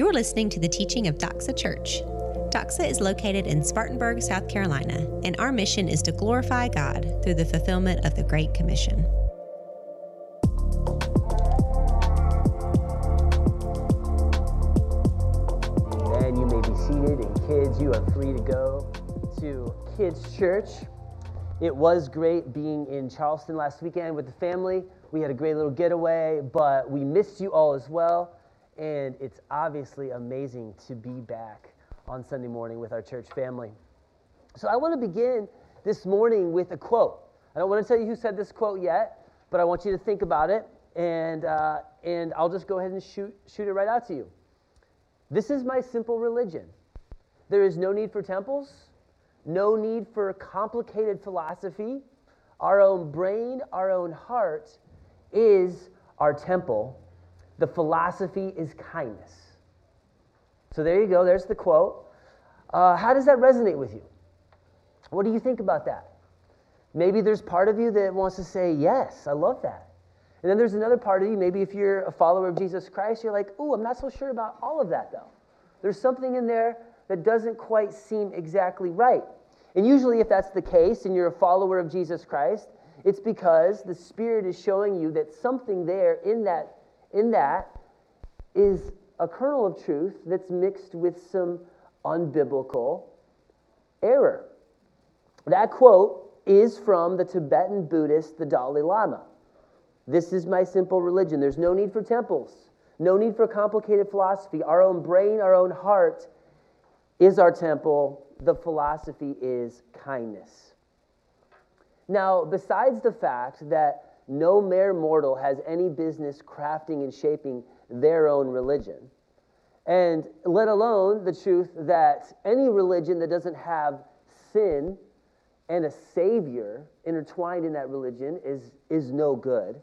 You're listening to the teaching of Doxa Church. Doxa is located in Spartanburg, South Carolina, and our mission is to glorify God through the fulfillment of the Great Commission. And you may be seated, and kids, you are free to go to Kids Church. It was great being in Charleston last weekend with the family. We had a great little getaway, but we missed you all as well. And it's obviously amazing to be back on Sunday morning with our church family. So I want to begin this morning with a quote. I don't want to tell you who said this quote yet, but I want you to think about it, and, uh, and I'll just go ahead and shoot, shoot it right out to you. This is my simple religion. There is no need for temples, no need for complicated philosophy. Our own brain, our own heart is our temple. The philosophy is kindness. So there you go, there's the quote. Uh, how does that resonate with you? What do you think about that? Maybe there's part of you that wants to say, Yes, I love that. And then there's another part of you, maybe if you're a follower of Jesus Christ, you're like, Ooh, I'm not so sure about all of that though. There's something in there that doesn't quite seem exactly right. And usually, if that's the case and you're a follower of Jesus Christ, it's because the Spirit is showing you that something there in that, in that is a kernel of truth that's mixed with some unbiblical error. That quote is from the Tibetan Buddhist, the Dalai Lama. This is my simple religion. There's no need for temples, no need for complicated philosophy. Our own brain, our own heart is our temple. The philosophy is kindness. Now, besides the fact that no mere mortal has any business crafting and shaping their own religion, and let alone the truth that any religion that doesn't have sin and a savior intertwined in that religion is, is no good.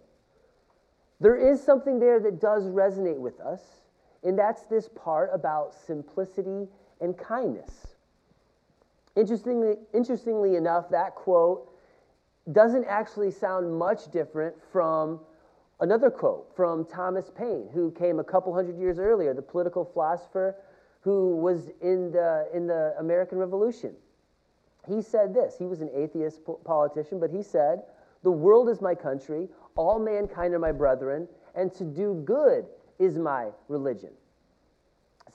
There is something there that does resonate with us, and that's this part about simplicity and kindness. Interestingly, interestingly enough, that quote doesn't actually sound much different from another quote from Thomas Paine, who came a couple hundred years earlier, the political philosopher who was in the, in the American Revolution. He said this he was an atheist politician, but he said, The world is my country, all mankind are my brethren, and to do good is my religion.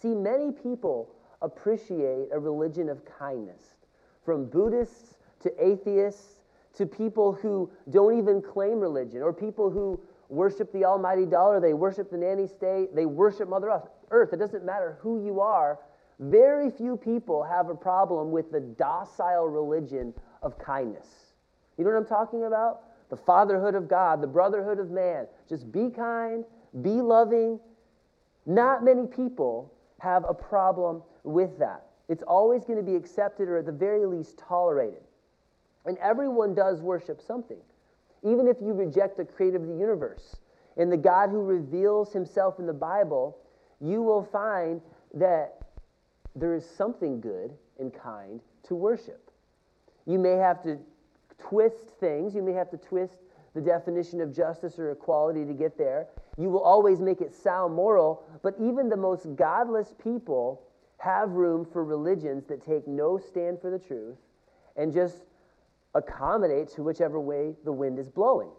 See, many people appreciate a religion of kindness, from Buddhists to atheists to people who don't even claim religion, or people who worship the almighty dollar, they worship the nanny state, they worship Mother Earth. It doesn't matter who you are. Very few people have a problem with the docile religion of kindness. You know what I'm talking about? The fatherhood of God, the brotherhood of man. Just be kind, be loving. Not many people have a problem with that. It's always going to be accepted or at the very least tolerated. And everyone does worship something. Even if you reject the creator of the universe and the God who reveals himself in the Bible, you will find that there is something good and kind to worship. You may have to twist things, you may have to twist the definition of justice or equality to get there. You will always make it sound moral, but even the most godless people have room for religions that take no stand for the truth and just accommodate to whichever way the wind is blowing.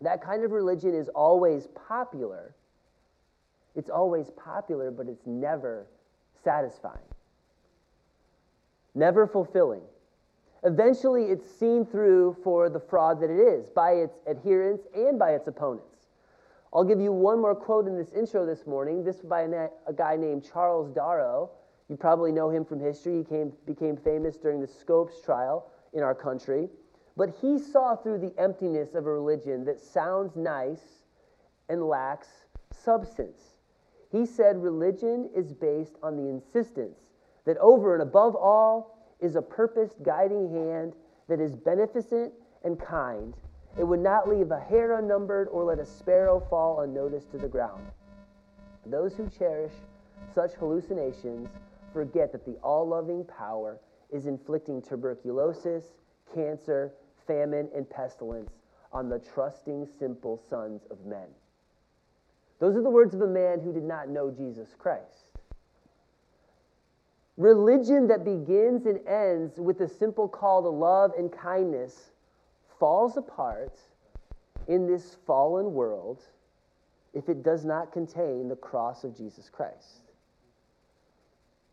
That kind of religion is always popular. It's always popular, but it's never satisfying, never fulfilling. Eventually, it's seen through for the fraud that it is by its adherents and by its opponents. I'll give you one more quote in this intro this morning. This by a, a guy named Charles Darrow. You probably know him from history. He came, became famous during the Scopes trial in our country. But he saw through the emptiness of a religion that sounds nice and lacks substance. He said religion is based on the insistence that over and above all is a purposed guiding hand that is beneficent and kind. It would not leave a hair unnumbered or let a sparrow fall unnoticed to the ground. Those who cherish such hallucinations forget that the all loving power is inflicting tuberculosis, cancer, famine, and pestilence on the trusting, simple sons of men. Those are the words of a man who did not know Jesus Christ. Religion that begins and ends with a simple call to love and kindness falls apart in this fallen world if it does not contain the cross of Jesus Christ.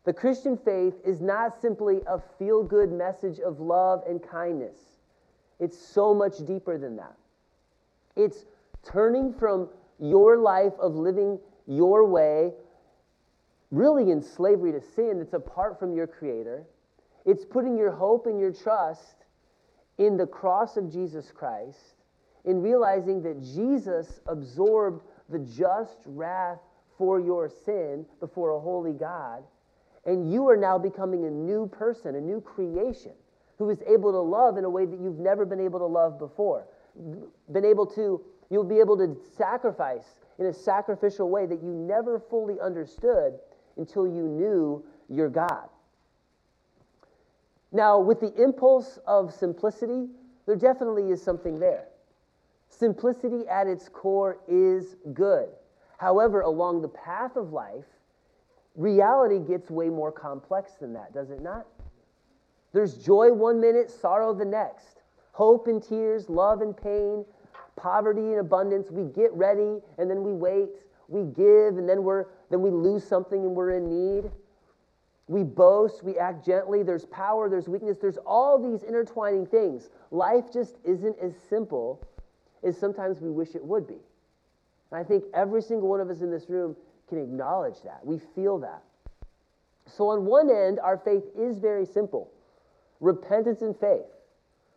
The Christian faith is not simply a feel good message of love and kindness, it's so much deeper than that. It's turning from your life of living your way, really in slavery to sin that's apart from your Creator. It's putting your hope and your trust in the cross of Jesus Christ, in realizing that Jesus absorbed the just wrath for your sin before a holy God and you are now becoming a new person, a new creation who is able to love in a way that you've never been able to love before. Been able to, you'll be able to sacrifice in a sacrificial way that you never fully understood until you knew your God. Now, with the impulse of simplicity, there definitely is something there. Simplicity at its core is good. However, along the path of life, reality gets way more complex than that, does it not? There's joy one minute, sorrow the next, hope and tears, love and pain, poverty and abundance. We get ready and then we wait. We give and then we're then we lose something and we're in need. We boast, we act gently, there's power, there's weakness, there's all these intertwining things. Life just isn't as simple as sometimes we wish it would be. And I think every single one of us in this room can acknowledge that. We feel that. So, on one end, our faith is very simple repentance and faith,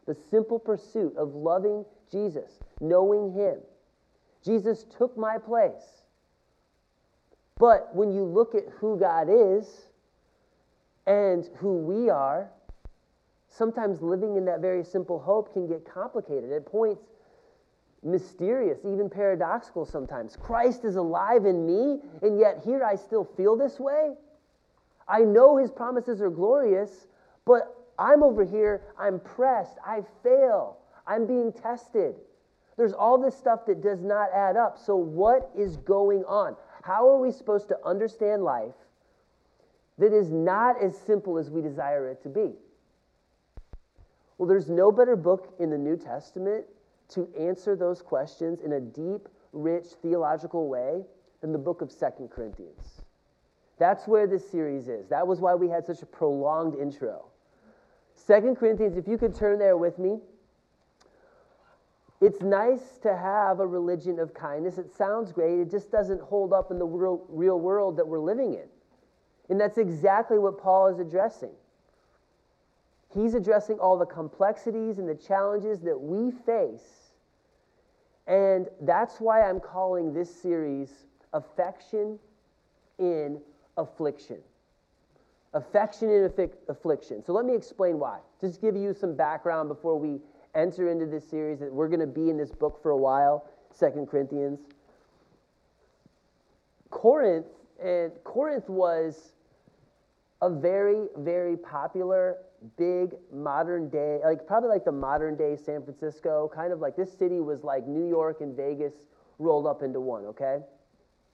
the simple pursuit of loving Jesus, knowing Him. Jesus took my place. But when you look at who God is and who we are, sometimes living in that very simple hope can get complicated. At points, mysterious, even paradoxical sometimes. Christ is alive in me, and yet here I still feel this way. I know his promises are glorious, but I'm over here, I'm pressed, I fail, I'm being tested. There's all this stuff that does not add up. So, what is going on? How are we supposed to understand life that is not as simple as we desire it to be? Well, there's no better book in the New Testament to answer those questions in a deep, rich theological way than the book of Second Corinthians. That's where this series is. That was why we had such a prolonged intro. Second Corinthians, if you could turn there with me. It's nice to have a religion of kindness. It sounds great. It just doesn't hold up in the real world that we're living in. And that's exactly what Paul is addressing. He's addressing all the complexities and the challenges that we face. And that's why I'm calling this series Affection in Affliction. Affection in Affliction. So let me explain why. Just give you some background before we enter into this series that we're going to be in this book for a while, Second Corinthians. Corinth and Corinth was a very, very popular, big, modern day, like probably like the modern day San Francisco, kind of like this city was like New York and Vegas rolled up into one, okay?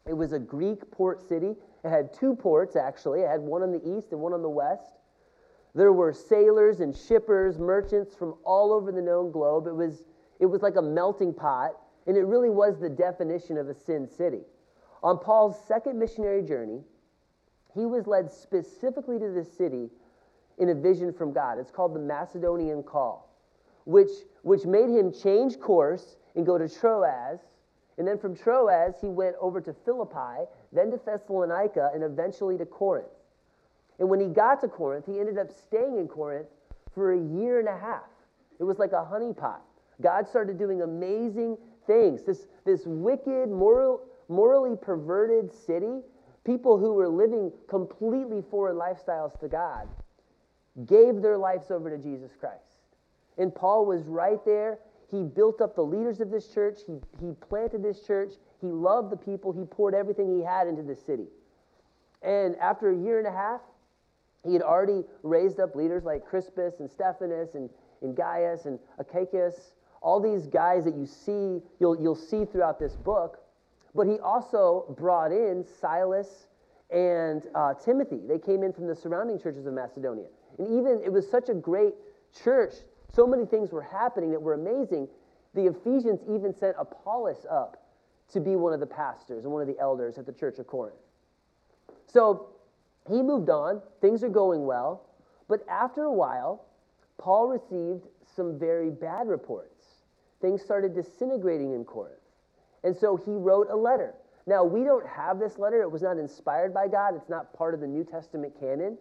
It was a Greek port city. It had two ports, actually. It had one on the east and one on the west. There were sailors and shippers, merchants from all over the known globe. It was, it was like a melting pot, and it really was the definition of a sin city. On Paul's second missionary journey, he was led specifically to this city in a vision from God. It's called the Macedonian Call, which, which made him change course and go to Troas. And then from Troas, he went over to Philippi, then to Thessalonica, and eventually to Corinth. And when he got to Corinth, he ended up staying in Corinth for a year and a half. It was like a honeypot. God started doing amazing things. This, this wicked, moral, morally perverted city people who were living completely foreign lifestyles to God gave their lives over to Jesus Christ. And Paul was right there. He built up the leaders of this church, he, he planted this church, he loved the people, he poured everything he had into the city. And after a year and a half, he had already raised up leaders like Crispus and Stephanas and, and Gaius and Achaicus, all these guys that you see, you'll, you'll see throughout this book. But he also brought in Silas and uh, Timothy. They came in from the surrounding churches of Macedonia. And even it was such a great church, so many things were happening that were amazing. The Ephesians even sent Apollos up to be one of the pastors and one of the elders at the church of Corinth. So he moved on, things are going well, but after a while, Paul received some very bad reports. Things started disintegrating in Corinth. And so he wrote a letter. Now, we don't have this letter. It was not inspired by God, it's not part of the New Testament canon.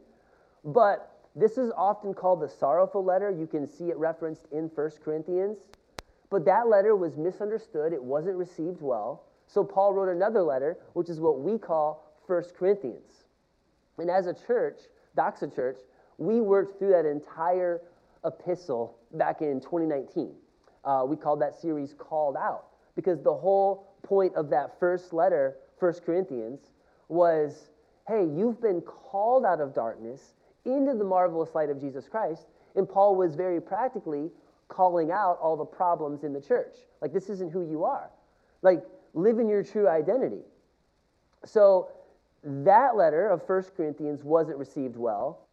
But this is often called the sorrowful letter. You can see it referenced in 1 Corinthians. But that letter was misunderstood, it wasn't received well. So Paul wrote another letter, which is what we call 1 Corinthians. And as a church, Doxa Church, we worked through that entire epistle back in 2019. Uh, we called that series Called Out because the whole point of that first letter, 1 Corinthians, was hey, you've been called out of darkness into the marvelous light of Jesus Christ. And Paul was very practically calling out all the problems in the church. Like, this isn't who you are. Like, live in your true identity. So, that letter of 1 Corinthians wasn't received well.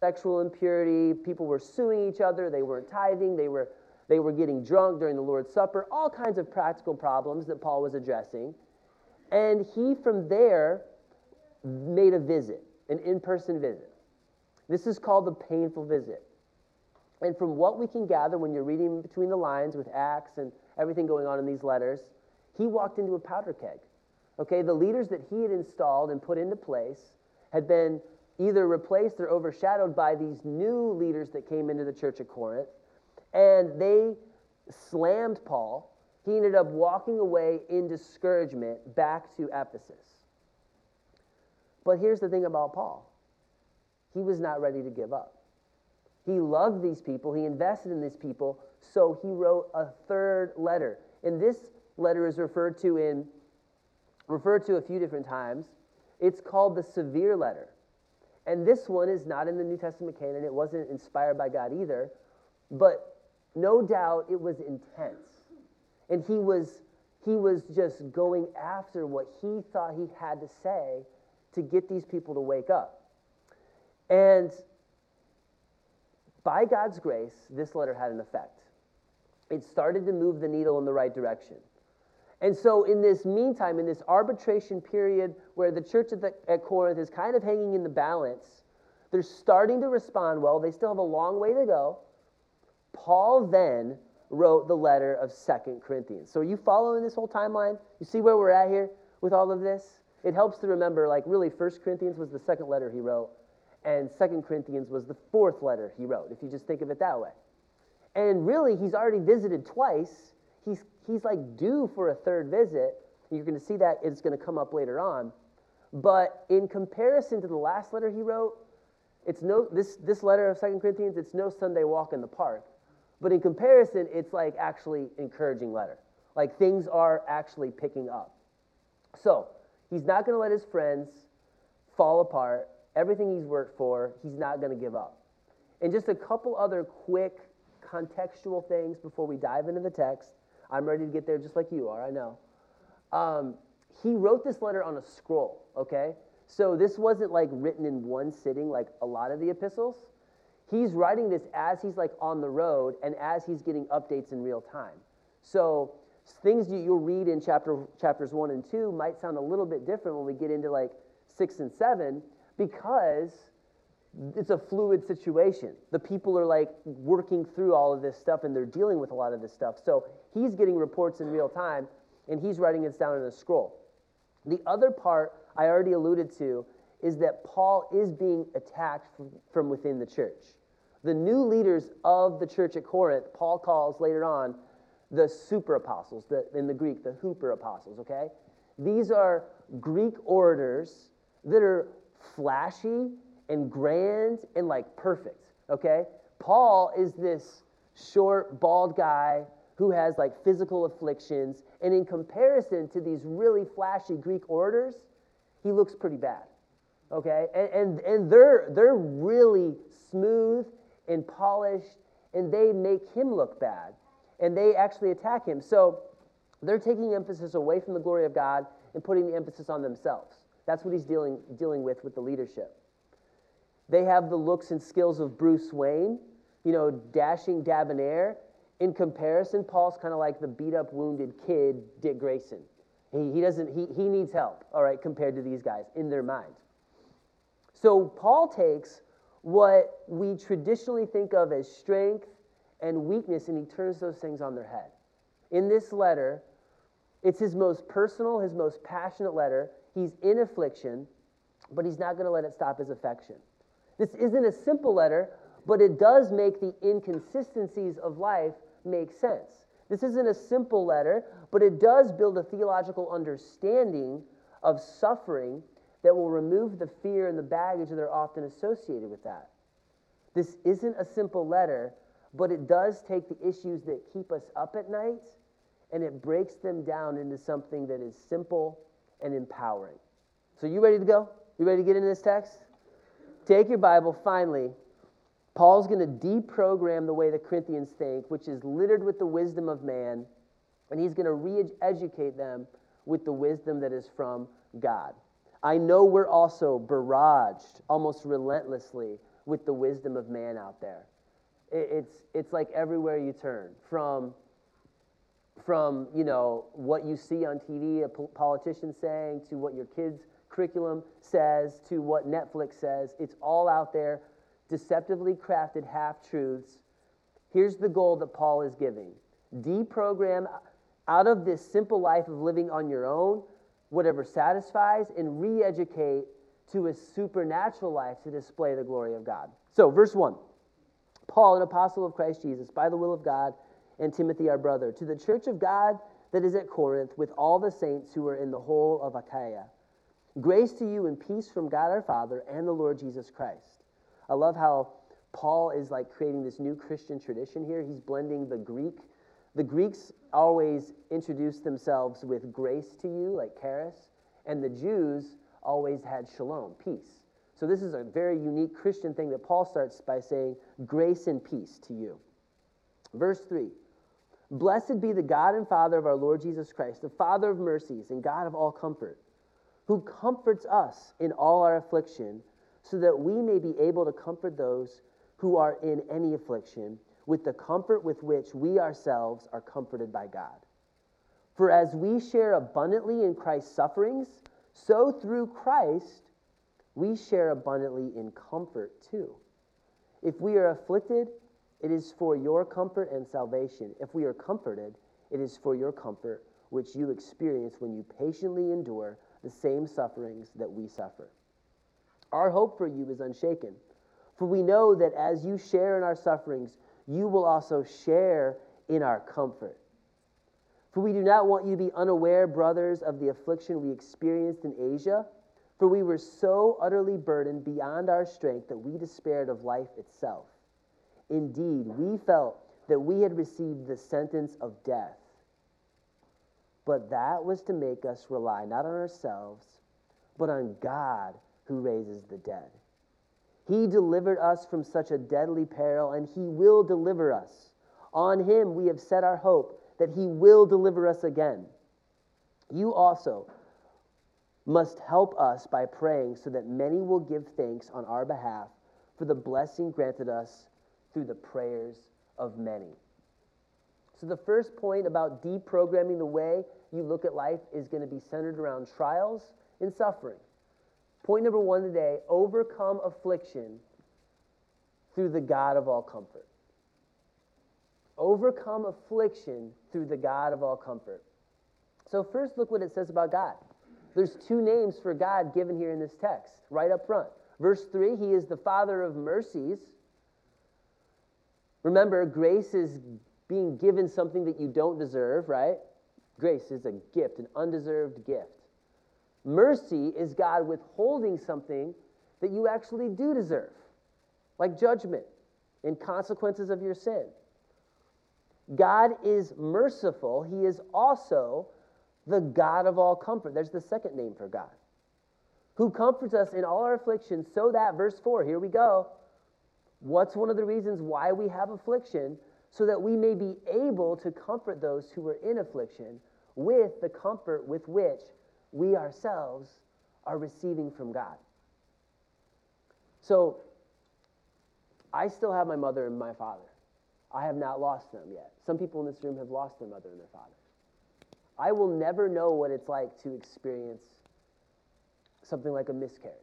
Sexual impurity, people were suing each other, they weren't tithing, they were, they were getting drunk during the Lord's Supper, all kinds of practical problems that Paul was addressing. And he, from there, made a visit, an in person visit. This is called the painful visit. And from what we can gather when you're reading between the lines with Acts and everything going on in these letters, he walked into a powder keg. Okay, the leaders that he had installed and put into place had been either replaced or overshadowed by these new leaders that came into the church of Corinth, and they slammed Paul. He ended up walking away in discouragement back to Ephesus. But here's the thing about Paul he was not ready to give up. He loved these people, he invested in these people, so he wrote a third letter. And this letter is referred to in referred to a few different times. It's called the severe letter. And this one is not in the New Testament canon. It wasn't inspired by God either. But no doubt it was intense. And he was he was just going after what he thought he had to say to get these people to wake up. And by God's grace, this letter had an effect. It started to move the needle in the right direction. And so, in this meantime, in this arbitration period where the church at, the, at, Corinth is kind of hanging in the balance, they're starting to respond well. They still have a long way to go. Paul then wrote the letter of Second Corinthians. So, are you following this whole timeline? You see where we're at here with all of this? It helps to remember, like, really, First Corinthians was the second letter he wrote, and Second Corinthians was the fourth letter he wrote, if you just think of it that way. And really, he's already visited twice he's, he's like due for a third visit. You're going to see that it's going to come up later on. But in comparison to the last letter he wrote, it's no this this letter of Second Corinthians, it's no Sunday walk in the park. But in comparison, it's like actually encouraging letter. Like things are actually picking up. So he's not going to let his friends fall apart. Everything he's worked for, he's not going to give up. And just a couple other quick contextual things before we dive into the text. I'm ready to get there just like you are, I know. Um, he wrote this letter on a scroll, okay? So this wasn't like written in one sitting like a lot of the epistles. He's writing this as he's like on the road and as he's getting updates in real time. So things you, will read in chapter chapters one and two might sound a little bit different when we get into like six and seven because it's a fluid situation. The people are like working through all of this stuff and they're dealing with a lot of this stuff. So he's getting reports in real time and he's writing it down in a scroll. The other part I already alluded to is that Paul is being attacked from within the church. The new leaders of the church at Corinth, Paul calls later on the super apostles, the, in the Greek, the hooper apostles, okay? These are Greek orators that are flashy and grand and like perfect, okay? Paul is this short, bald guy who has like physical afflictions, and in comparison to these really flashy Greek orators, he looks pretty bad, okay? And, and, and they're, they're really smooth and polished, and they make him look bad, and they actually attack him. So they're taking emphasis away from the glory of God and putting the emphasis on themselves. That's what he's dealing, dealing with with the leadership. They have the looks and skills of Bruce Wayne, you know, dashing debonair. In comparison, Paul's kind of like the beat up, wounded kid, Dick Grayson. He, he, doesn't, he, he needs help, all right, compared to these guys in their mind. So Paul takes what we traditionally think of as strength and weakness and he turns those things on their head. In this letter, it's his most personal, his most passionate letter. He's in affliction, but he's not going to let it stop his affection. This isn't a simple letter, but it does make the inconsistencies of life make sense. This isn't a simple letter, but it does build a theological understanding of suffering that will remove the fear and the baggage that are often associated with that. This isn't a simple letter, but it does take the issues that keep us up at night and it breaks them down into something that is simple and empowering. So, you ready to go? You ready to get into this text? Take your Bible, finally. Paul's going to deprogram the way the Corinthians think, which is littered with the wisdom of man, and he's going to re educate them with the wisdom that is from God. I know we're also barraged almost relentlessly with the wisdom of man out there. It's, it's like everywhere you turn, from, from you know, what you see on TV, a politician saying, to what your kids' curriculum says, to what Netflix says. It's all out there, deceptively crafted half truths. Here's the goal that Paul is giving deprogram out of this simple life of living on your own whatever satisfies and re educate to a supernatural life to display the glory of God. So, verse 1 Paul, an apostle of Christ Jesus, by the will of God, and Timothy, our brother, to the church of God that is at Corinth, with all the saints who are in the whole of Achaia. Grace to you and peace from God our Father and the Lord Jesus Christ. I love how Paul is like creating this new Christian tradition here. He's blending the Greek the Greeks always introduced themselves with grace to you, like charis, and the Jews always had shalom, peace. So this is a very unique Christian thing that Paul starts by saying, grace and peace to you. Verse 3 Blessed be the God and Father of our Lord Jesus Christ, the Father of mercies and God of all comfort, who comforts us in all our affliction, so that we may be able to comfort those who are in any affliction with the comfort with which we ourselves are comforted by God. For as we share abundantly in Christ's sufferings, so through Christ we share abundantly in comfort too. If we are afflicted, it is for your comfort and salvation. If we are comforted, it is for your comfort, which you experience when you patiently endure the same sufferings that we suffer. Our hope for you is unshaken, for we know that as you share in our sufferings, you will also share in our comfort. For we do not want you to be unaware, brothers, of the affliction we experienced in Asia, for we were so utterly burdened beyond our strength that we despaired of life itself. Indeed, we felt that we had received the sentence of death. But that was to make us rely not on ourselves, but on God who raises the dead. He delivered us from such a deadly peril, and He will deliver us. On Him we have set our hope that He will deliver us again. You also must help us by praying so that many will give thanks on our behalf for the blessing granted us through the prayers of many. So, the first point about deprogramming the way you look at life is going to be centered around trials and suffering. Point number one today overcome affliction through the God of all comfort. Overcome affliction through the God of all comfort. So, first, look what it says about God. There's two names for God given here in this text, right up front. Verse 3, He is the Father of mercies. Remember, grace is being given something that you don't deserve, right? Grace is a gift, an undeserved gift. Mercy is God withholding something that you actually do deserve, like judgment and consequences of your sin. God is merciful. He is also the God of all comfort. There's the second name for God, who comforts us in all our afflictions, so that, verse 4, here we go. What's one of the reasons why we have affliction? So that we may be able to comfort those who are in affliction with the comfort with which we ourselves are receiving from God. So, I still have my mother and my father. I have not lost them yet. Some people in this room have lost their mother and their father. I will never know what it's like to experience something like a miscarriage.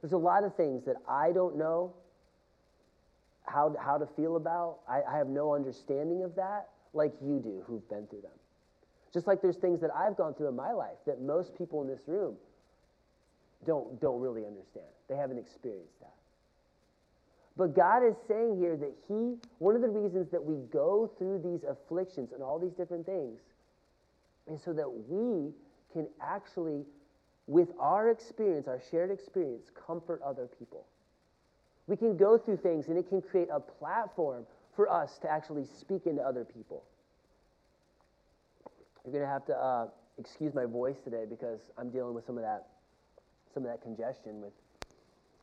There's a lot of things that I don't know how, how to feel about. I, I have no understanding of that like you do who've been through them. Just like there's things that I've gone through in my life that most people in this room don't, don't really understand. They haven't experienced that. But God is saying here that He, one of the reasons that we go through these afflictions and all these different things is so that we can actually, with our experience, our shared experience, comfort other people. We can go through things and it can create a platform for us to actually speak into other people. You're to have to uh, excuse my voice today because I'm dealing with some of that, some of that congestion with,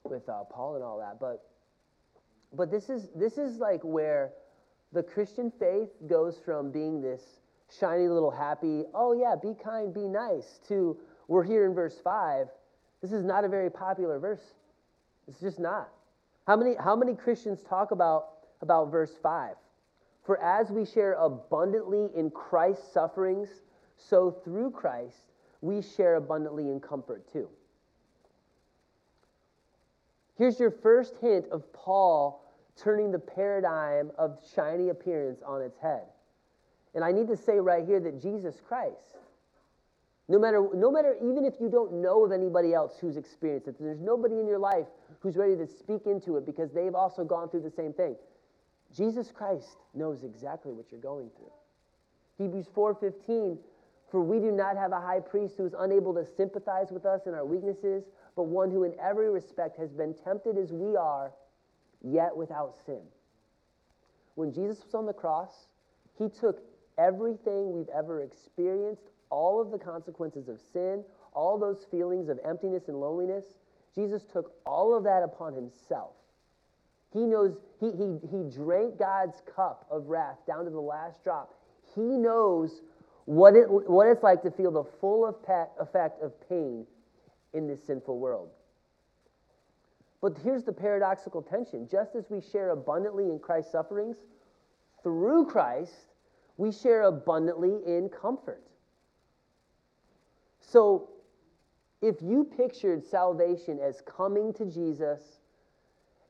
with uh, Paul and all that. But, but this is this is like where the Christian faith goes from being this shiny little happy, oh yeah, be kind, be nice, to we're here in verse five. This is not a very popular verse. It's just not. How many, how many Christians talk about, about verse 5? For as we share abundantly in Christ's sufferings, so through Christ we share abundantly in comfort too. Here's your first hint of Paul turning the paradigm of shiny appearance on its head. And I need to say right here that Jesus Christ, no matter, no matter, even if you don't know of anybody else who's experienced it, there's nobody in your life who's ready to speak into it because they've also gone through the same thing. Jesus Christ knows exactly what you're going through. Hebrews 4:15 For we do not have a high priest who is unable to sympathize with us in our weaknesses, but one who in every respect has been tempted as we are, yet without sin. When Jesus was on the cross, he took everything we've ever experienced, all of the consequences of sin, all those feelings of emptiness and loneliness, Jesus took all of that upon himself. He knows, he, he, he drank God's cup of wrath down to the last drop. He knows what, it, what it's like to feel the full effect of pain in this sinful world. But here's the paradoxical tension. Just as we share abundantly in Christ's sufferings, through Christ, we share abundantly in comfort. So if you pictured salvation as coming to Jesus,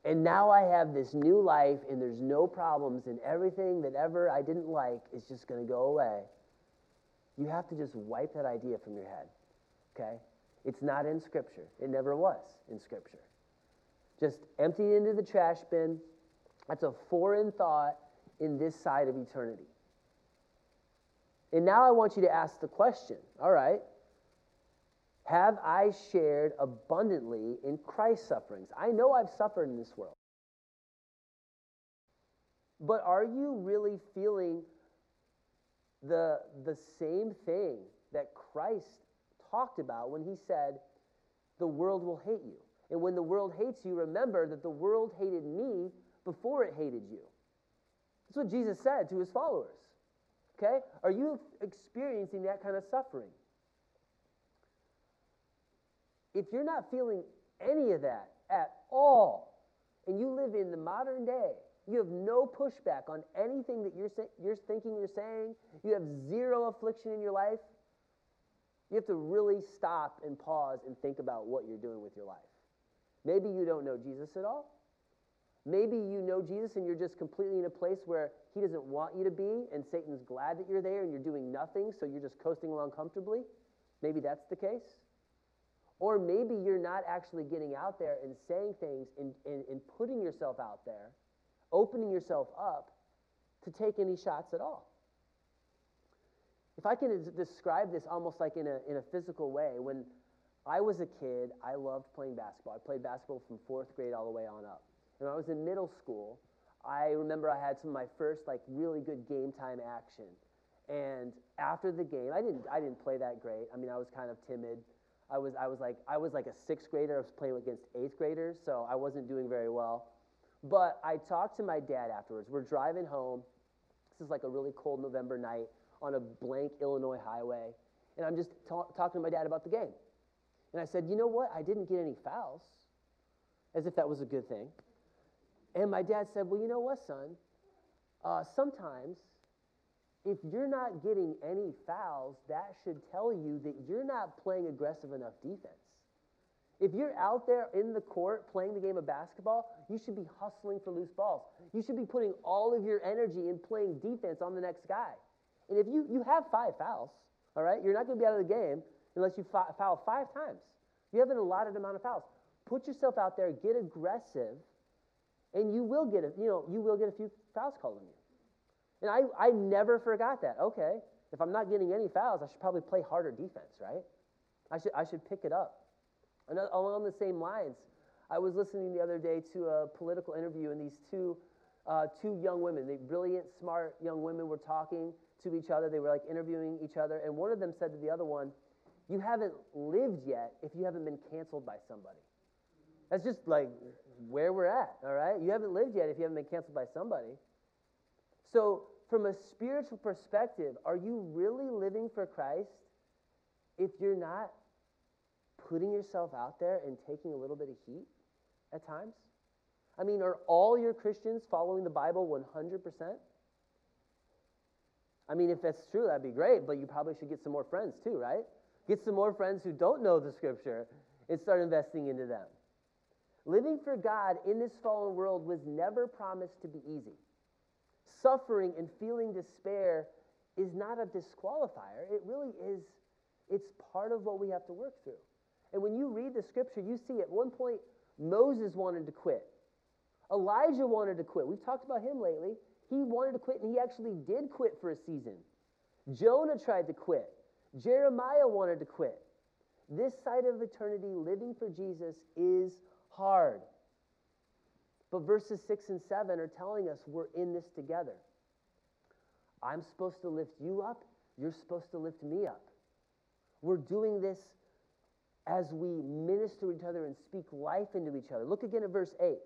and now I have this new life, and there's no problems, and everything that ever I didn't like is just going to go away, you have to just wipe that idea from your head. Okay? It's not in Scripture. It never was in Scripture. Just empty it into the trash bin. That's a foreign thought in this side of eternity. And now I want you to ask the question all right, have I shared abundantly in Christ's sufferings? I know I've suffered in this world. But are you really feeling the, the same thing that Christ talked about when he said, The world will hate you? And when the world hates you, remember that the world hated me before it hated you. That's what Jesus said to his followers. Okay? Are you experiencing that kind of suffering? If you're not feeling any of that at all, and you live in the modern day, you have no pushback on anything that you're, you're thinking you're saying, you have zero affliction in your life, you have to really stop and pause and think about what you're doing with your life. Maybe you don't know Jesus at all. Maybe you know Jesus and you're just completely in a place where he doesn't want you to be, and Satan's glad that you're there and you're doing nothing, so you're just coasting along comfortably. Maybe that's the case. Or maybe you're not actually getting out there and saying things and, and, and putting yourself out there, opening yourself up to take any shots at all. If I can describe this almost like in a, in a physical way, when I was a kid, I loved playing basketball. I played basketball from fourth grade all the way on up. And when I was in middle school, I remember I had some of my first like really good game time action. And after the game, I didn't I didn't play that great. I mean, I was kind of timid. I was, I was like, I was like a sixth grader. I was playing against eighth graders, so I wasn't doing very well. But I talked to my dad afterwards. We're driving home. This is like a really cold November night on a blank Illinois highway. And I'm just ta- talking to my dad about the game. And I said, You know what? I didn't get any fouls, as if that was a good thing. And my dad said, Well, you know what, son? Uh, sometimes if you're not getting any fouls, that should tell you that you're not playing aggressive enough defense. If you're out there in the court playing the game of basketball, you should be hustling for loose balls. You should be putting all of your energy in playing defense on the next guy. And if you, you have five fouls, all right, you're not going to be out of the game unless you foul five times. You have an allotted amount of fouls. Put yourself out there, get aggressive, and you will get a, you know, you will get a few fouls called on you. And I, I never forgot that. Okay, if I'm not getting any fouls, I should probably play harder defense, right? I should, I should pick it up. And along the same lines, I was listening the other day to a political interview, and these two, uh, two young women, they brilliant, smart young women, were talking to each other. They were like interviewing each other, and one of them said to the other one, "You haven't lived yet if you haven't been canceled by somebody." That's just like where we're at. All right, you haven't lived yet if you haven't been canceled by somebody. So, from a spiritual perspective, are you really living for Christ if you're not putting yourself out there and taking a little bit of heat at times? I mean, are all your Christians following the Bible 100%? I mean, if that's true, that'd be great, but you probably should get some more friends too, right? Get some more friends who don't know the scripture and start investing into them. Living for God in this fallen world was never promised to be easy. Suffering and feeling despair is not a disqualifier. It really is, it's part of what we have to work through. And when you read the scripture, you see at one point Moses wanted to quit. Elijah wanted to quit. We've talked about him lately. He wanted to quit, and he actually did quit for a season. Jonah tried to quit. Jeremiah wanted to quit. This side of eternity, living for Jesus, is hard. But verses 6 and 7 are telling us we're in this together. I'm supposed to lift you up, you're supposed to lift me up. We're doing this as we minister to each other and speak life into each other. Look again at verse 8.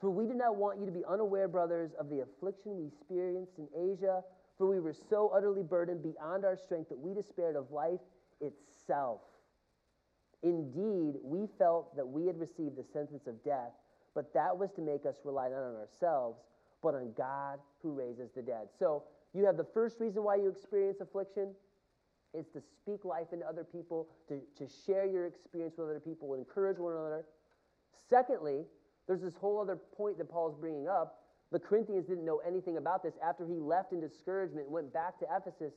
For we did not want you to be unaware, brothers, of the affliction we experienced in Asia, for we were so utterly burdened beyond our strength that we despaired of life itself. Indeed, we felt that we had received the sentence of death, but that was to make us rely not on ourselves, but on God who raises the dead. So you have the first reason why you experience affliction is to speak life into other people, to, to share your experience with other people, encourage one another. Secondly, there's this whole other point that Paul's bringing up. The Corinthians didn't know anything about this. After he left in discouragement and went back to Ephesus,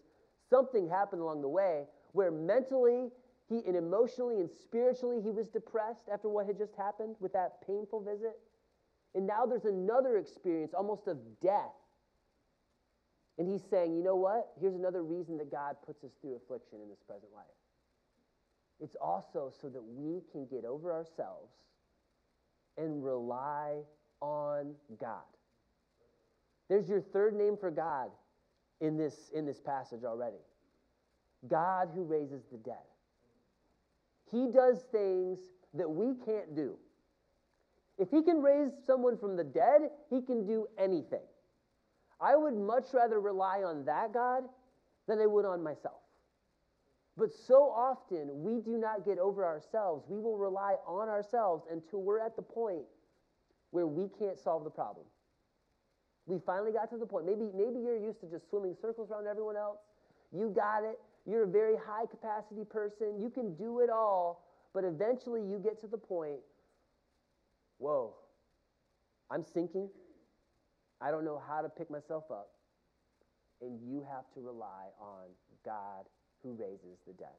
something happened along the way where mentally he, and emotionally and spiritually he was depressed after what had just happened with that painful visit. And now there's another experience, almost of death. And he's saying, you know what? Here's another reason that God puts us through affliction in this present life. It's also so that we can get over ourselves and rely on God. There's your third name for God in this, in this passage already God who raises the dead. He does things that we can't do. If he can raise someone from the dead, he can do anything. I would much rather rely on that God than I would on myself. But so often we do not get over ourselves. We will rely on ourselves until we're at the point where we can't solve the problem. We finally got to the point. Maybe, maybe you're used to just swimming circles around everyone else. You got it. You're a very high capacity person. You can do it all. But eventually you get to the point whoa, I'm sinking. I don't know how to pick myself up. And you have to rely on God who raises the dead.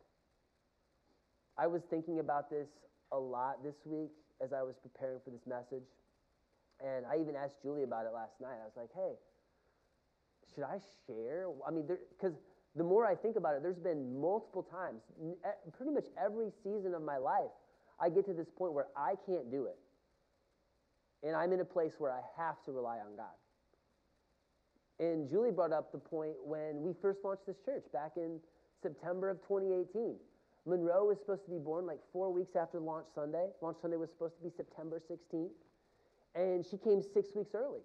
I was thinking about this a lot this week as I was preparing for this message. And I even asked Julie about it last night. I was like, hey, should I share? I mean, because the more I think about it, there's been multiple times, pretty much every season of my life, I get to this point where I can't do it. And I'm in a place where I have to rely on God. And Julie brought up the point when we first launched this church back in September of 2018. Monroe was supposed to be born like four weeks after launch Sunday. Launch Sunday was supposed to be September 16th. And she came six weeks early.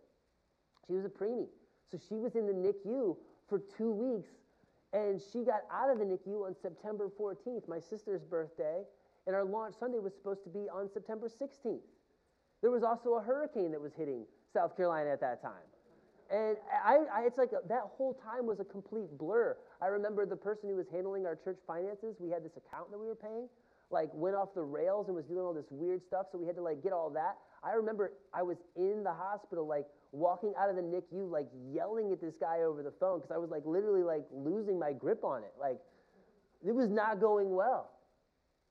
She was a preemie. So she was in the NICU for two weeks And she got out of the NICU on September 14th, my sister's birthday, and our launch Sunday was supposed to be on September 16th. There was also a hurricane that was hitting South Carolina at that time. And I, I, it's like that whole time was a complete blur. I remember the person who was handling our church finances, we had this account that we were paying, like went off the rails and was doing all this weird stuff, so we had to like get all that. I remember I was in the hospital, like walking out of the NICU, like yelling at this guy over the phone because I was like literally like losing my grip on it. Like it was not going well.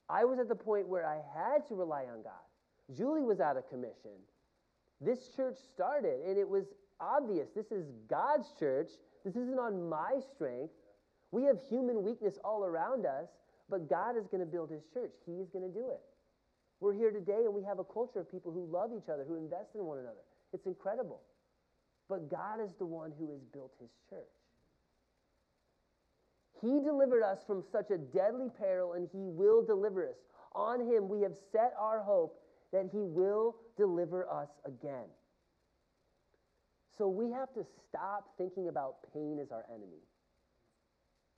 I was at the point where I had to rely on God. Julie was out of commission. This church started, and it was obvious. This is God's church. This isn't on my strength. We have human weakness all around us, but God is going to build his church. He's going to do it. We're here today, and we have a culture of people who love each other, who invest in one another. It's incredible. But God is the one who has built his church. He delivered us from such a deadly peril, and He will deliver us. On Him we have set our hope that He will deliver us again. So we have to stop thinking about pain as our enemy.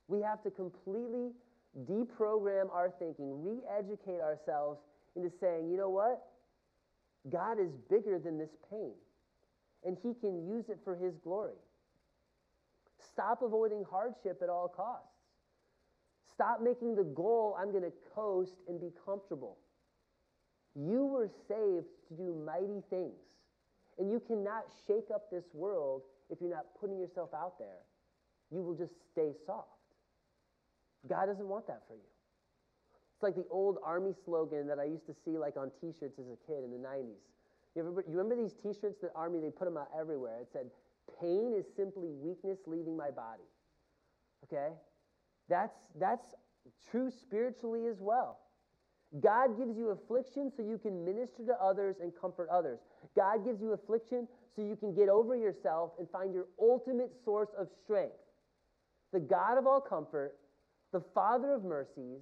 We have to completely deprogram our thinking, re educate ourselves into saying, you know what? God is bigger than this pain, and He can use it for His glory. Stop avoiding hardship at all costs. Stop making the goal, I'm going to coast and be comfortable. You were saved to do mighty things. And you cannot shake up this world if you're not putting yourself out there. You will just stay soft. God doesn't want that for you. It's like the old army slogan that I used to see like on t-shirts as a kid in the 90s. You remember, you remember these t-shirts that army, they put them out everywhere. It said, pain is simply weakness leaving my body. Okay? That's, that's true spiritually as well. God gives you affliction so you can minister to others and comfort others. God gives you affliction so you can get over yourself and find your ultimate source of strength. The God of all comfort, the Father of mercies,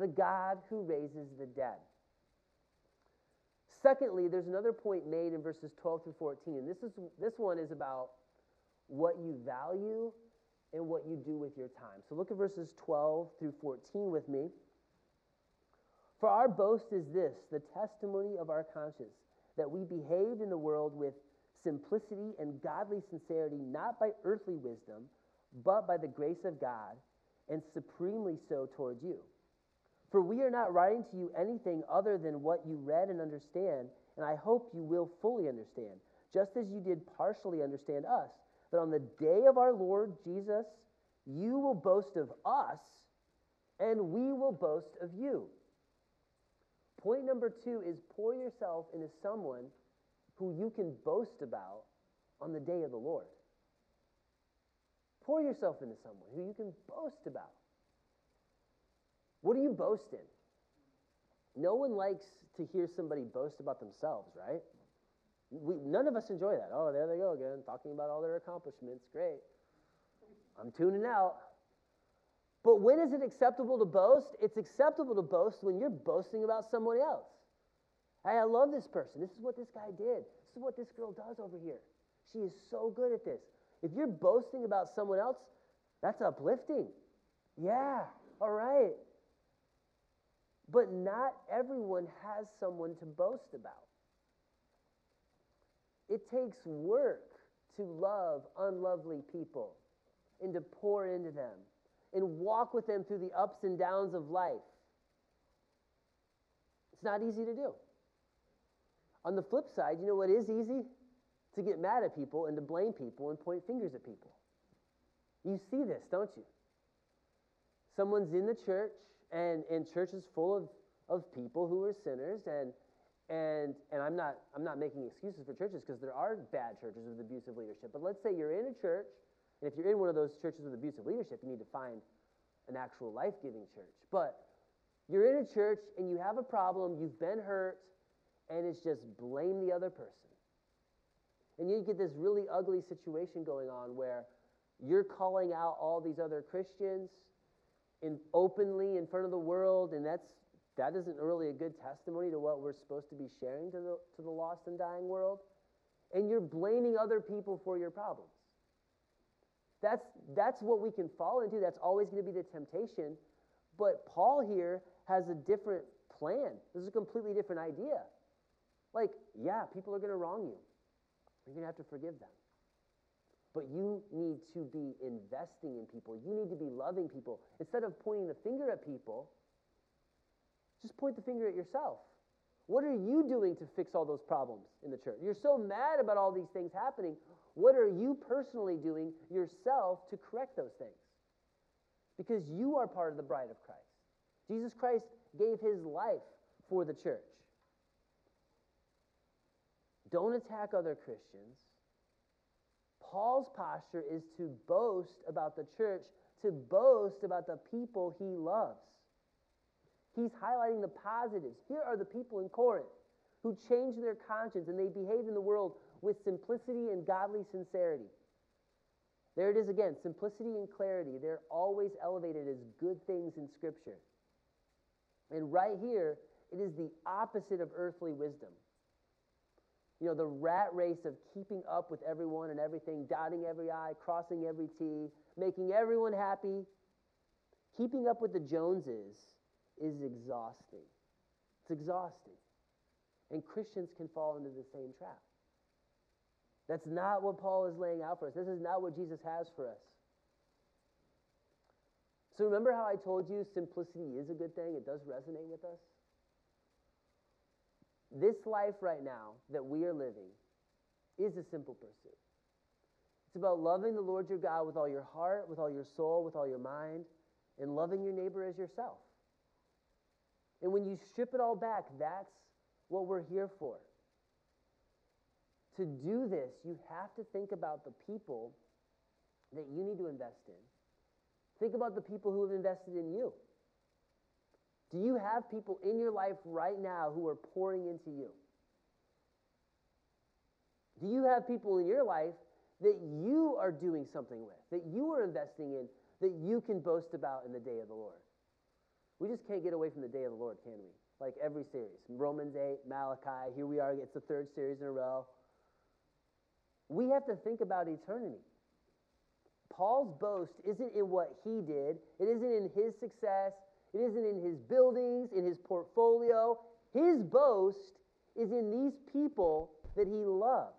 the God who raises the dead. Secondly, there's another point made in verses 12 through 14, this, is, this one is about what you value and what you do with your time. So look at verses 12 through 14 with me. For our boast is this the testimony of our conscience, that we behaved in the world with simplicity and godly sincerity, not by earthly wisdom, but by the grace of God, and supremely so towards you. For we are not writing to you anything other than what you read and understand, and I hope you will fully understand, just as you did partially understand us, that on the day of our Lord Jesus, you will boast of us, and we will boast of you. Point number two is pour yourself into someone who you can boast about on the day of the Lord. Pour yourself into someone who you can boast about. What do you boast in? No one likes to hear somebody boast about themselves, right? We, none of us enjoy that. Oh, there they go again, talking about all their accomplishments. Great. I'm tuning out. But when is it acceptable to boast? It's acceptable to boast when you're boasting about someone else. Hey, I love this person. This is what this guy did. This is what this girl does over here. She is so good at this. If you're boasting about someone else, that's uplifting. Yeah, all right. But not everyone has someone to boast about. It takes work to love unlovely people and to pour into them and walk with them through the ups and downs of life. It's not easy to do. On the flip side, you know what is easy? To get mad at people and to blame people and point fingers at people. You see this, don't you? Someone's in the church, and, and church is full of, of people who are sinners, and, and, and I'm, not, I'm not making excuses for churches because there are bad churches with abusive leadership. But let's say you're in a church and if you're in one of those churches with abusive leadership, you need to find an actual life giving church. But you're in a church and you have a problem, you've been hurt, and it's just blame the other person. And you get this really ugly situation going on where you're calling out all these other Christians in, openly in front of the world, and that's that isn't really a good testimony to what we're supposed to be sharing to the, to the lost and dying world. And you're blaming other people for your problems. That's, that's what we can fall into. That's always going to be the temptation. But Paul here has a different plan. This is a completely different idea. Like, yeah, people are going to wrong you. You're going to have to forgive them. But you need to be investing in people. You need to be loving people. Instead of pointing the finger at people, just point the finger at yourself. What are you doing to fix all those problems in the church? You're so mad about all these things happening. What are you personally doing yourself to correct those things? Because you are part of the bride of Christ. Jesus Christ gave his life for the church. Don't attack other Christians. Paul's posture is to boast about the church, to boast about the people he loves. He's highlighting the positives. Here are the people in Corinth who changed their conscience and they behaved in the world with simplicity and godly sincerity. There it is again simplicity and clarity. They're always elevated as good things in Scripture. And right here, it is the opposite of earthly wisdom. You know, the rat race of keeping up with everyone and everything, dotting every I, crossing every T, making everyone happy. Keeping up with the Joneses is exhausting. It's exhausting. And Christians can fall into the same trap. That's not what Paul is laying out for us. This is not what Jesus has for us. So remember how I told you simplicity is a good thing? It does resonate with us. This life right now that we are living is a simple pursuit. It's about loving the Lord your God with all your heart, with all your soul, with all your mind, and loving your neighbor as yourself. And when you strip it all back, that's what we're here for. To do this, you have to think about the people that you need to invest in. Think about the people who have invested in you. Do you have people in your life right now who are pouring into you? Do you have people in your life that you are doing something with, that you are investing in, that you can boast about in the day of the Lord? We just can't get away from the day of the Lord, can we? Like every series Romans 8, Malachi, here we are, it's the third series in a row. We have to think about eternity. Paul's boast isn't in what he did, it isn't in his success, it isn't in his buildings, in his portfolio. His boast is in these people that he loved.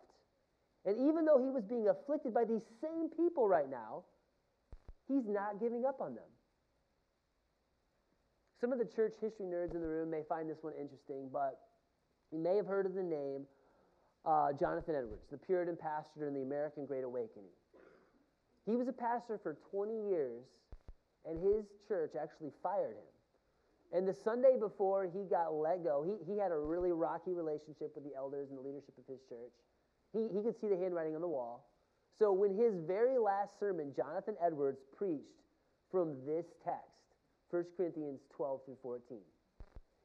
And even though he was being afflicted by these same people right now, he's not giving up on them. Some of the church history nerds in the room may find this one interesting, but you may have heard of the name uh, Jonathan Edwards, the Puritan pastor in the American Great Awakening. He was a pastor for 20 years and his church actually fired him. And the Sunday before he got let go, he, he had a really rocky relationship with the elders and the leadership of his church. He, he could see the handwriting on the wall. So when his very last sermon, Jonathan Edwards preached from this text, 1 Corinthians 12 through 14.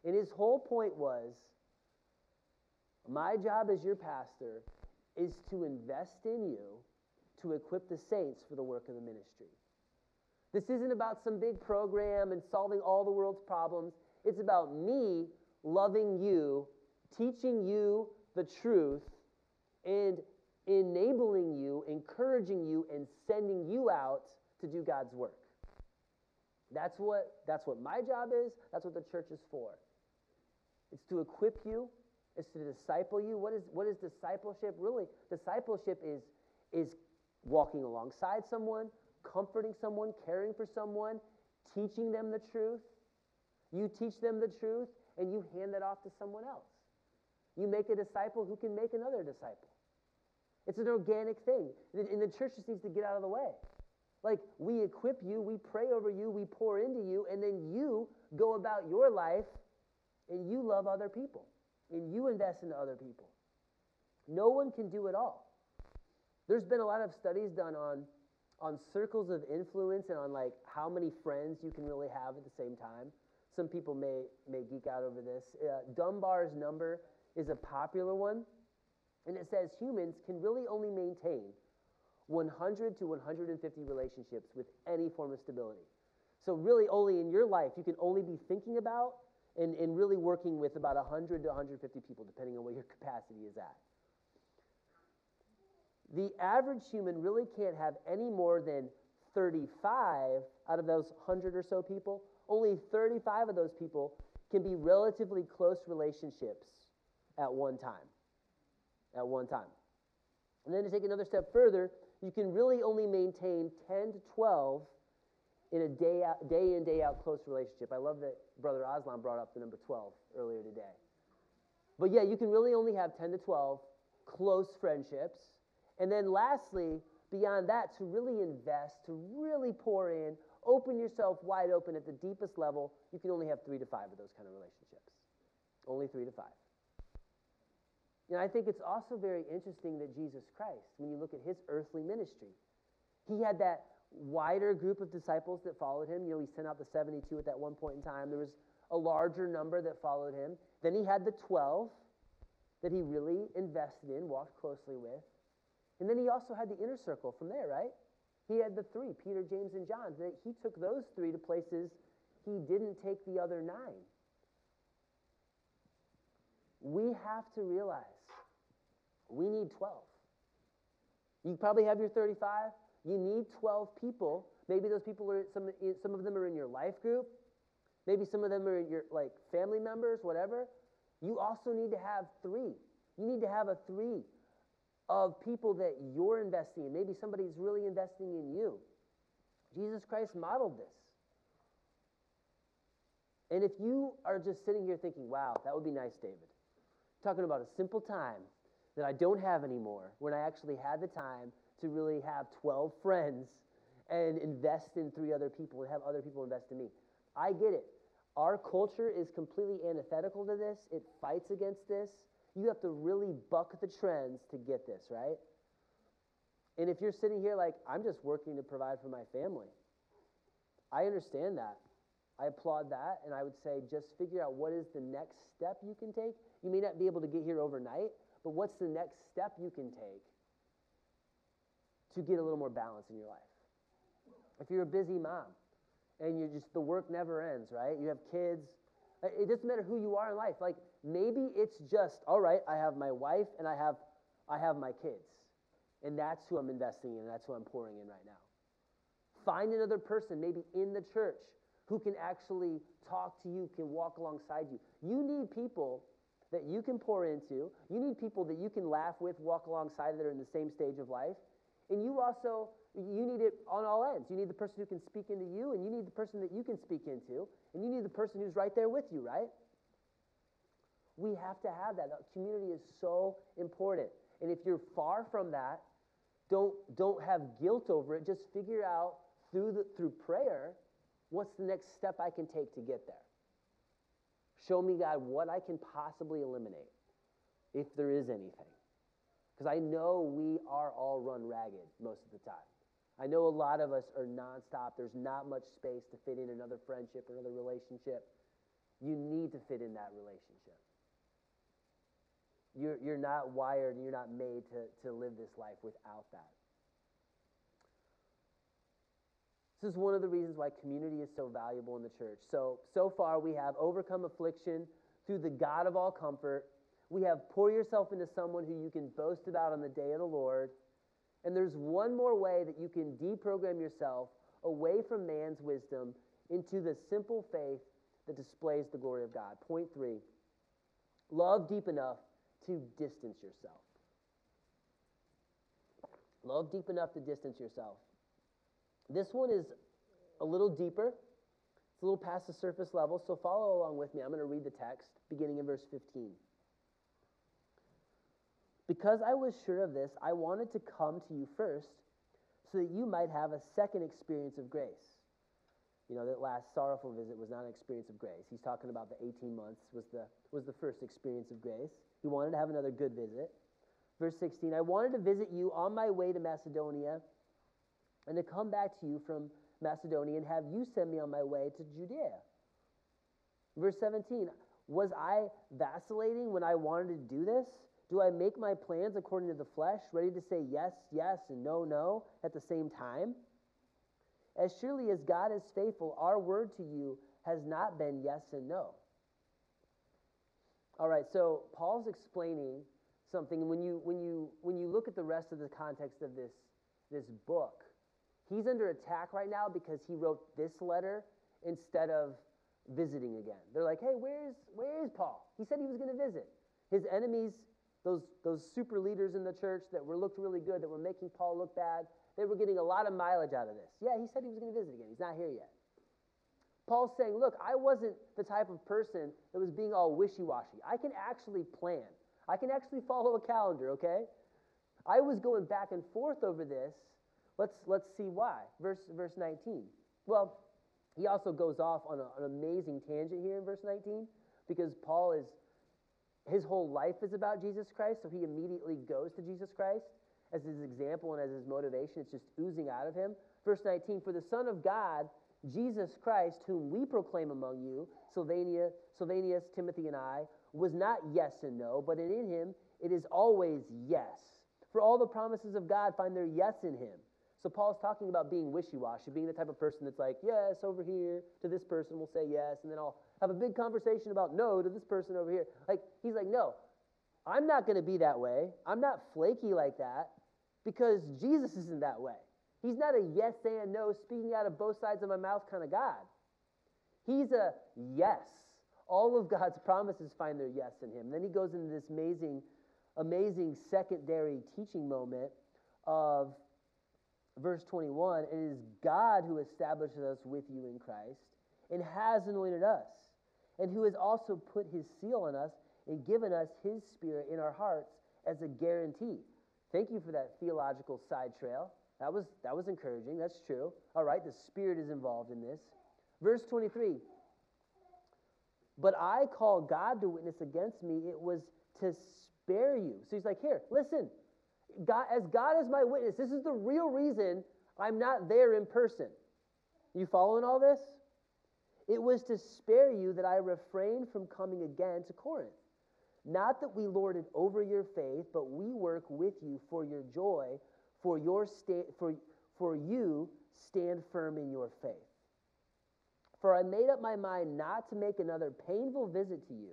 And his whole point was my job as your pastor is to invest in you to equip the saints for the work of the ministry. This isn't about some big program and solving all the world's problems. It's about me loving you, teaching you the truth, and enabling you, encouraging you, and sending you out to do God's work. That's what, that's what my job is. That's what the church is for. It's to equip you. It's to disciple you. What is, what is discipleship? Really, discipleship is, is walking alongside someone, comforting someone, caring for someone, teaching them the truth. You teach them the truth and you hand that off to someone else. You make a disciple who can make another disciple. It's an organic thing. And the church just needs to get out of the way. Like, we equip you, we pray over you, we pour into you, and then you go about your life and you love other people and you invest into other people. No one can do it all. There's been a lot of studies done on on circles of influence and on like how many friends you can really have at the same time. Some people may may geek out over this. Uh, Dunbar's number is a popular one, and it says humans can really only maintain 100 to 150 relationships with any form of stability. So really, only in your life you can only be thinking about and, and really working with about 100 to 150 people, depending on what your capacity is at. The average human really can't have any more than 35 out of those 100 or so people. Only 35 of those people can be relatively close relationships at one time. At one time. And then to take another step further, you can really only maintain 10 to 12 in a day, out, day in, day out close relationship. I love that Brother Aslan brought up the number 12 earlier today. But yeah, you can really only have 10 to 12 close friendships. And then lastly, beyond that, to really invest, to really pour in, open yourself wide open at the deepest level, you can only have three to five of those kind of relationships. Only three to five. And I think it's also very interesting that Jesus Christ, when you look at his earthly ministry, he had that wider group of disciples that followed him. You know, he sent out the 72 at that one point in time. There was a larger number that followed him. Then he had the 12 that he really invested in, walked closely with. And then he also had the inner circle from there, right? He had the three, Peter, James, and John. He took those three to places he didn't take the other nine. We have to realize we need 12. You probably have your 35. You need 12 people. Maybe those people are some, some of them are in your life group. Maybe some of them are your like family members, whatever. You also need to have three. You need to have a three of people that you're investing in. Maybe somebody's really investing in you. Jesus Christ modeled this. And if you are just sitting here thinking, wow, that would be nice, David, talking about a simple time that I don't have anymore, when I actually had the time to really have 12 friends and invest in three other people and have other people invest in me. I get it. Our culture is completely antithetical to this, it fights against this. You have to really buck the trends to get this, right? And if you're sitting here like, I'm just working to provide for my family, I understand that. I applaud that. And I would say, just figure out what is the next step you can take. You may not be able to get here overnight, but what's the next step you can take to get a little more balance in your life? If you're a busy mom and you're just, the work never ends, right? You have kids. It doesn't matter who you are in life. Like, Maybe it's just, all right, I have my wife and I have, I have my kids. And that's who I'm investing in, that's who I'm pouring in right now. Find another person, maybe in the church, who can actually talk to you, can walk alongside you. You need people that you can pour into. You need people that you can laugh with, walk alongside that are in the same stage of life. And you also, you need it on all ends. You need the person who can speak into you, and you need the person that you can speak into, and you need the person who's right there with you, right? We have to have that. community is so important. And if you're far from that, don't, don't have guilt over it. Just figure out through, the, through prayer what's the next step I can take to get there. Show me, God, what I can possibly eliminate, if there is anything. Because I know we are all run ragged most of the time. I know a lot of us are nonstop. There's not much space to fit in another friendship or another relationship. You need to fit in that relationship. You're, you're not wired and you're not made to, to live this life without that. This is one of the reasons why community is so valuable in the church. So, so far we have overcome affliction through the God of all comfort. We have pour yourself into someone who you can boast about on the day of the Lord. And there's one more way that you can deprogram yourself away from man's wisdom into the simple faith that displays the glory of God. Point three love deep enough to distance yourself. Love deep enough to distance yourself. This one is a little deeper. It's a little past the surface level, so follow along with me. I'm going to read the text beginning in verse 15. Because I was sure of this, I wanted to come to you first so that you might have a second experience of grace. You know, that last sorrowful visit was not an experience of grace. He's talking about the 18 months was the, was the first experience of grace. He wanted to have another good visit. Verse 16, I wanted to visit you on my way to Macedonia and to come back to you from Macedonia and have you send me on my way to Judea. Verse 17, was I vacillating when I wanted to do this? Do I make my plans according to the flesh, ready to say yes, yes, and no, no at the same time? As surely as God is faithful, our word to you has not been yes and no. All right, so Paul's explaining something. And when you, when, you, when you look at the rest of the context of this, this book, he's under attack right now because he wrote this letter instead of visiting again. They're like, hey, where's, where is Paul? He said he was going to visit. His enemies, those, those super leaders in the church that were looked really good, that were making Paul look bad, they were getting a lot of mileage out of this. Yeah, he said he was going to visit again. He's not here yet. Paul's saying, look, I wasn't the type of person that was being all wishy washy. I can actually plan, I can actually follow a calendar, okay? I was going back and forth over this. Let's, let's see why. Verse, verse 19. Well, he also goes off on a, an amazing tangent here in verse 19 because Paul is, his whole life is about Jesus Christ, so he immediately goes to Jesus Christ as his example and as his motivation. It's just oozing out of him. Verse 19 For the Son of God, Jesus Christ, whom we proclaim among you, Sylvania, Silvanus, Timothy, and I, was not yes and no, but in him it is always yes. For all the promises of God find their yes in him. So Paul's talking about being wishy-washy, being the type of person that's like, yes, over here, to this person we'll say yes, and then I'll have a big conversation about no to this person over here. Like, he's like, no, I'm not going to be that way. I'm not flaky like that because Jesus isn't that way. He's not a yes and no, speaking out of both sides of my mouth kind of God. He's a yes. All of God's promises find their yes in him. Then he goes into this amazing, amazing secondary teaching moment of verse 21 it is God who establishes us with you in Christ and has anointed us, and who has also put his seal on us and given us his spirit in our hearts as a guarantee. Thank you for that theological side trail. That was, that was encouraging. That's true. All right, the Spirit is involved in this. Verse 23 But I call God to witness against me, it was to spare you. So he's like, Here, listen. God, as God is my witness, this is the real reason I'm not there in person. You following all this? It was to spare you that I refrained from coming again to Corinth. Not that we lord it over your faith, but we work with you for your joy, for, your sta- for, for you stand firm in your faith. For I made up my mind not to make another painful visit to you.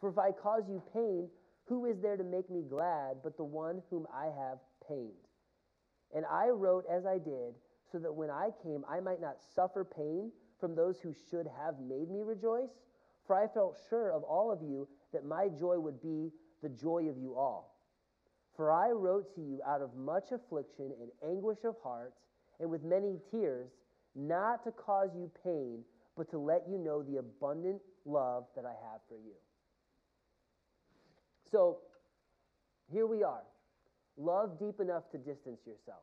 For if I cause you pain, who is there to make me glad but the one whom I have pained? And I wrote as I did, so that when I came, I might not suffer pain from those who should have made me rejoice. For I felt sure of all of you that my joy would be the joy of you all. For I wrote to you out of much affliction and anguish of heart, and with many tears, not to cause you pain, but to let you know the abundant love that I have for you. So, here we are. Love deep enough to distance yourself.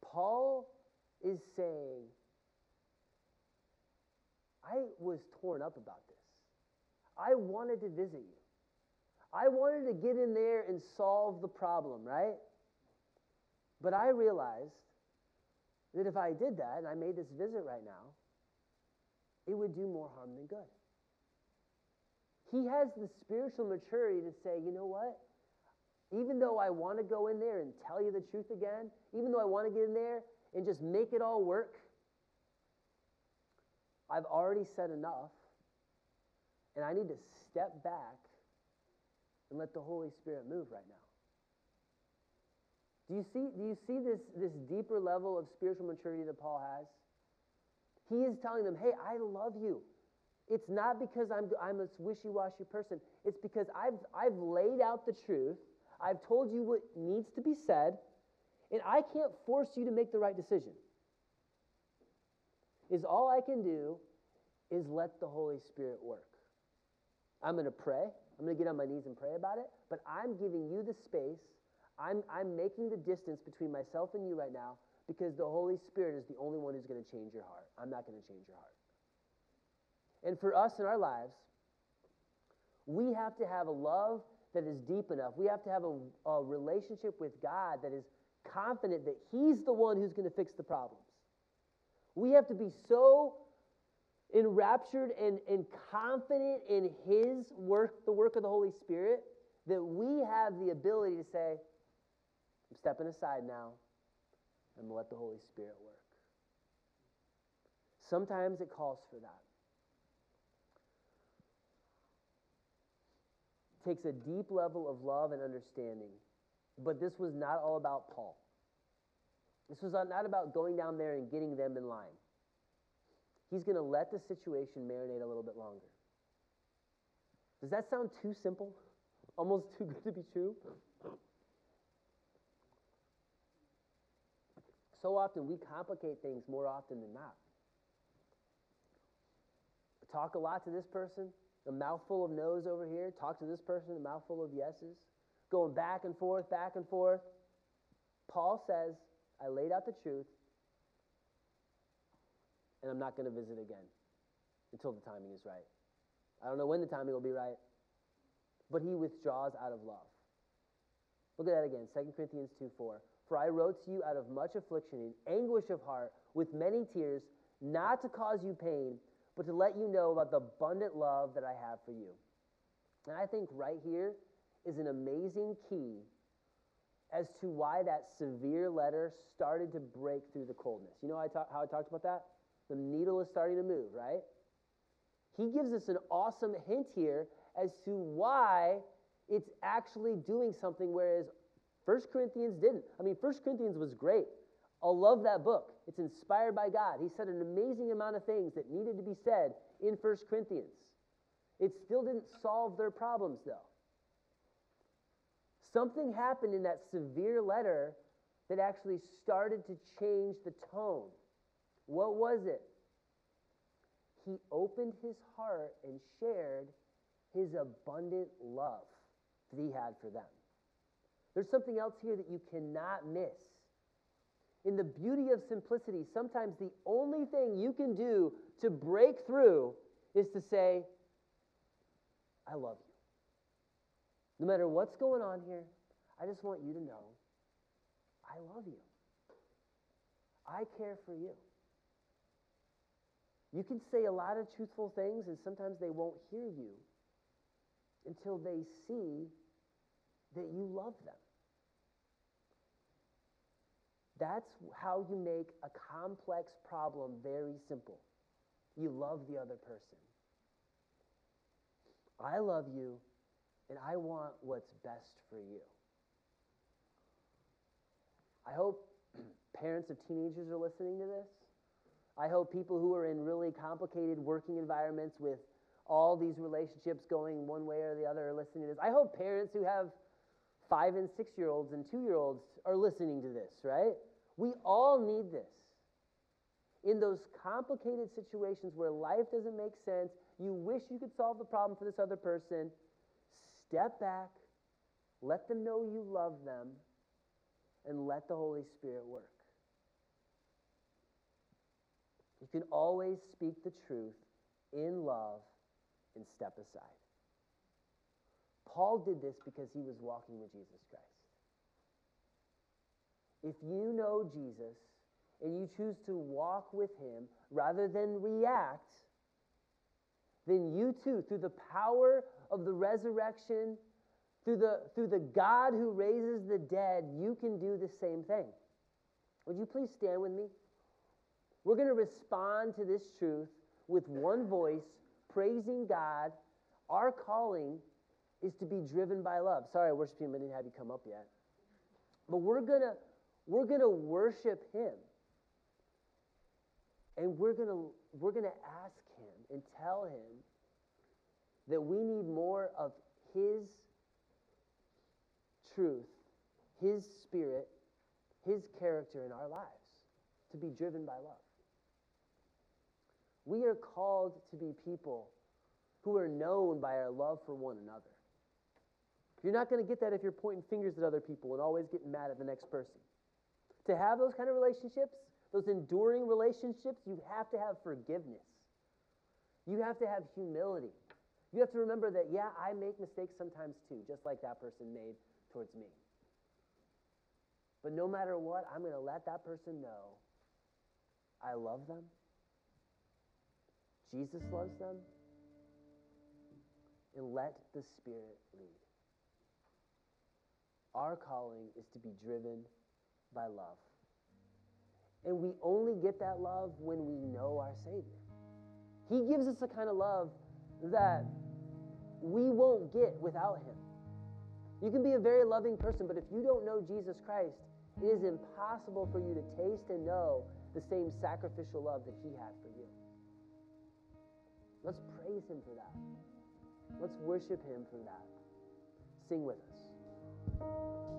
Paul is saying, I was torn up about this. I wanted to visit you. I wanted to get in there and solve the problem, right? But I realized that if I did that and I made this visit right now, it would do more harm than good. He has the spiritual maturity to say, you know what? Even though I want to go in there and tell you the truth again, even though I want to get in there and just make it all work, I've already said enough. And I need to step back and let the Holy Spirit move right now. Do you see, do you see this, this deeper level of spiritual maturity that Paul has? He is telling them, hey, I love you. It's not because I'm, I'm a wishy washy person. It's because I've, I've laid out the truth. I've told you what needs to be said, and I can't force you to make the right decision. Is all I can do is let the Holy Spirit work. I'm going to pray. I'm going to get on my knees and pray about it, but I'm giving you the space. I'm, I'm making the distance between myself and you right now because the Holy Spirit is the only one who's going to change your heart. I'm not going to change your heart. And for us in our lives, we have to have a love that is deep enough. We have to have a, a relationship with God that is confident that He's the one who's going to fix the problems. We have to be so enraptured and, and confident in His work, the work of the Holy Spirit, that we have the ability to say, I'm stepping aside now and let the Holy Spirit work. Sometimes it calls for that. takes a deep level of love and understanding. But this was not all about Paul. This was not about going down there and getting them in line. He's going to let the situation marinate a little bit longer. Does that sound too simple? Almost too good to be true? So often we complicate things more often than not. Talk a lot to this person, a mouthful of no's over here. Talk to this person, a mouthful of yeses. Going back and forth, back and forth. Paul says, I laid out the truth, and I'm not going to visit again until the timing is right. I don't know when the timing will be right, but he withdraws out of love. Look at that again, 2 Corinthians 2 4. For I wrote to you out of much affliction and anguish of heart, with many tears, not to cause you pain, but to let you know about the abundant love that I have for you. And I think right here is an amazing key as to why that severe letter started to break through the coldness. You know how I, how I talked about that? The needle is starting to move, right? He gives us an awesome hint here as to why it's actually doing something, whereas 1 Corinthians didn't. I mean, 1 Corinthians was great. I love that book. It's inspired by God. He said an amazing amount of things that needed to be said in 1 Corinthians. It still didn't solve their problems, though. Something happened in that severe letter that actually started to change the tone. What was it? He opened his heart and shared his abundant love that he had for them. There's something else here that you cannot miss. In the beauty of simplicity, sometimes the only thing you can do to break through is to say, I love you. No matter what's going on here, I just want you to know I love you. I care for you. You can say a lot of truthful things, and sometimes they won't hear you until they see that you love them. That's how you make a complex problem very simple. You love the other person. I love you, and I want what's best for you. I hope parents of teenagers are listening to this. I hope people who are in really complicated working environments with all these relationships going one way or the other are listening to this. I hope parents who have five and six year olds and two year olds are listening to this, right? We all need this. In those complicated situations where life doesn't make sense, you wish you could solve the problem for this other person, step back, let them know you love them, and let the Holy Spirit work. You can always speak the truth in love and step aside. Paul did this because he was walking with Jesus Christ. If you know Jesus and you choose to walk with him rather than react, then you too, through the power of the resurrection, through the, through the God who raises the dead, you can do the same thing. Would you please stand with me? We're going to respond to this truth with one voice, praising God. Our calling is to be driven by love. Sorry, worship team, I didn't have you come up yet. But we're going to we're going to worship him. And we're going to we're going to ask him and tell him that we need more of his truth, his spirit, his character in our lives to be driven by love. We are called to be people who are known by our love for one another. You're not going to get that if you're pointing fingers at other people and always getting mad at the next person. To have those kind of relationships, those enduring relationships, you have to have forgiveness. You have to have humility. You have to remember that, yeah, I make mistakes sometimes too, just like that person made towards me. But no matter what, I'm going to let that person know I love them. Jesus loves them, and let the Spirit lead. Our calling is to be driven by love. And we only get that love when we know our Savior. He gives us a kind of love that we won't get without Him. You can be a very loving person, but if you don't know Jesus Christ, it is impossible for you to taste and know the same sacrificial love that He had for you. Let's praise Him for that. Let's worship Him for that. Sing with us.